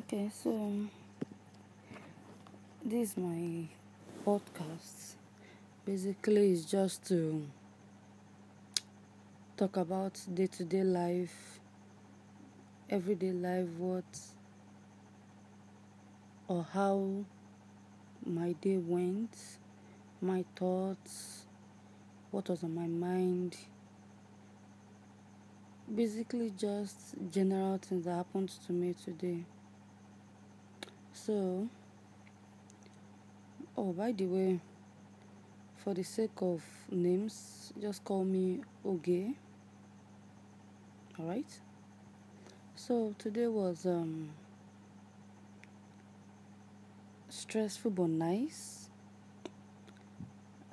Okay, so um, this is my podcast. Basically, it's just to talk about day to day life, everyday life, what or how my day went, my thoughts, what was on my mind. Basically, just general things that happened to me today. So, oh, by the way, for the sake of names, just call me Oge. Alright? So, today was um, stressful but nice.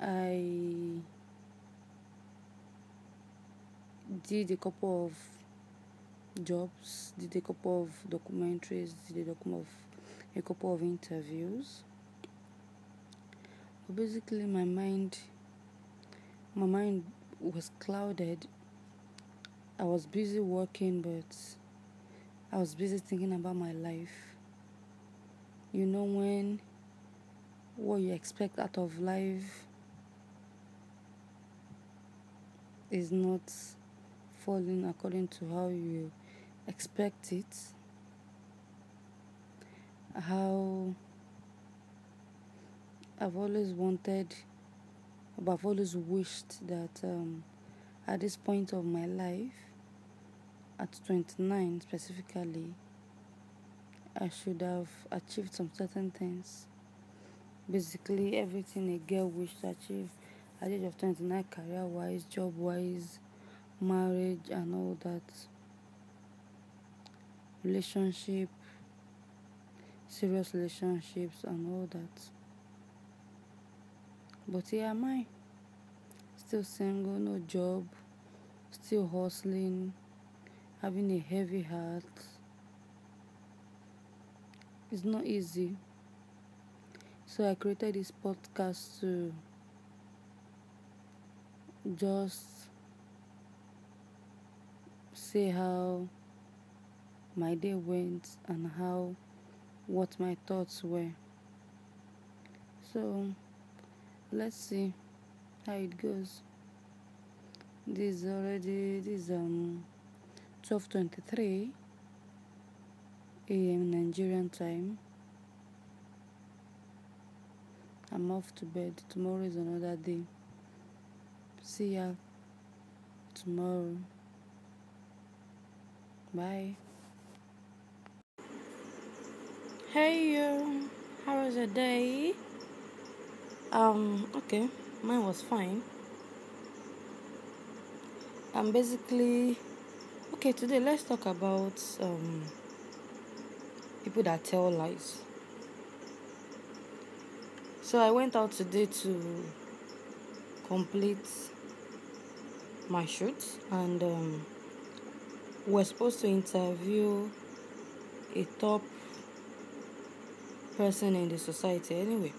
I did a couple of jobs, did a couple of documentaries, did a couple of a couple of interviews. But basically, my mind, my mind was clouded. I was busy working, but I was busy thinking about my life. You know when what you expect out of life is not falling according to how you expect it how I've always wanted, but I've always wished that um, at this point of my life, at 29 specifically, I should have achieved some certain things. Basically, everything a girl wished to achieve at the age of 29, career wise, job wise, marriage, and all that, relationship, serious relationships and all that. But here am I, still single, no job, still hustling, having a heavy heart. It's not easy. So I created this podcast to just say how my day went and how what my thoughts were. So let's see how it goes. This is already this is um twelve twenty three AM Nigerian time. I'm off to bed. Tomorrow is another day. See ya tomorrow. Bye. Hey you, how was your day? Um, okay, mine was fine. I'm basically okay today. Let's talk about um people that tell lies. So I went out today to complete my shoot, and um, we're supposed to interview a top person in the society anyway.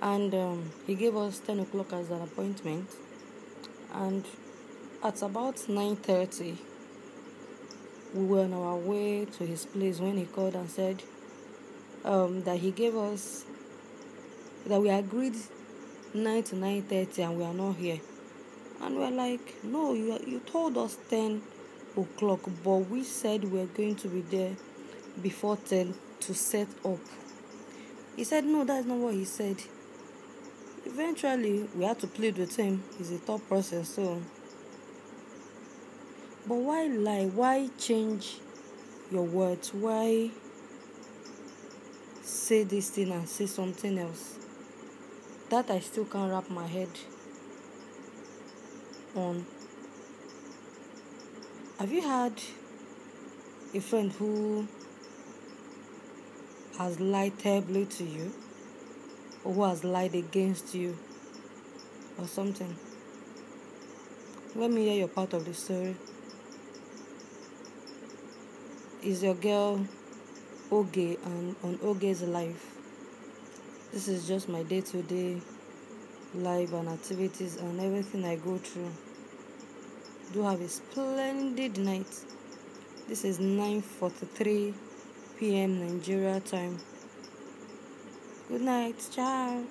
And um, he gave us 10 o'clock as an appointment. And at about 9.30, we were on our way to his place when he called and said um, that he gave us, that we agreed 9 to 9.30 and we are not here. And we're like, no, you, you told us 10 o'clock, but we said we we're going to be there before 10 to set up he said, No, that's not what he said. Eventually, we had to plead with him. He's a top person, so. But why lie? Why change your words? Why say this thing and say something else? That I still can't wrap my head on. Have you had a friend who has lied terribly to you or who has lied against you or something. Let me hear your part of the story. Is your girl Oge and on Oge's life? This is just my day to day life and activities and everything I go through. Do have a splendid night. This is 9:43 p.m. Nigeria time. Good night. Ciao.